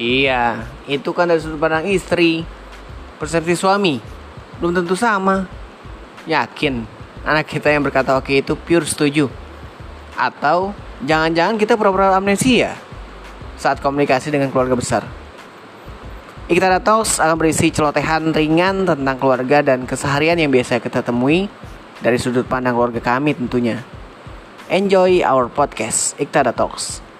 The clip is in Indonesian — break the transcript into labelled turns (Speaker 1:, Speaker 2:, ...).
Speaker 1: Iya, itu kan dari sudut pandang istri. Persepsi suami belum tentu sama. Yakin anak kita yang berkata oke itu pure setuju. Atau jangan-jangan kita pura-pura amnesia saat komunikasi dengan keluarga besar. Ikhtara Talks akan berisi celotehan ringan tentang keluarga dan keseharian yang biasa kita temui dari sudut pandang keluarga kami tentunya. Enjoy our podcast Ikhtara Talks.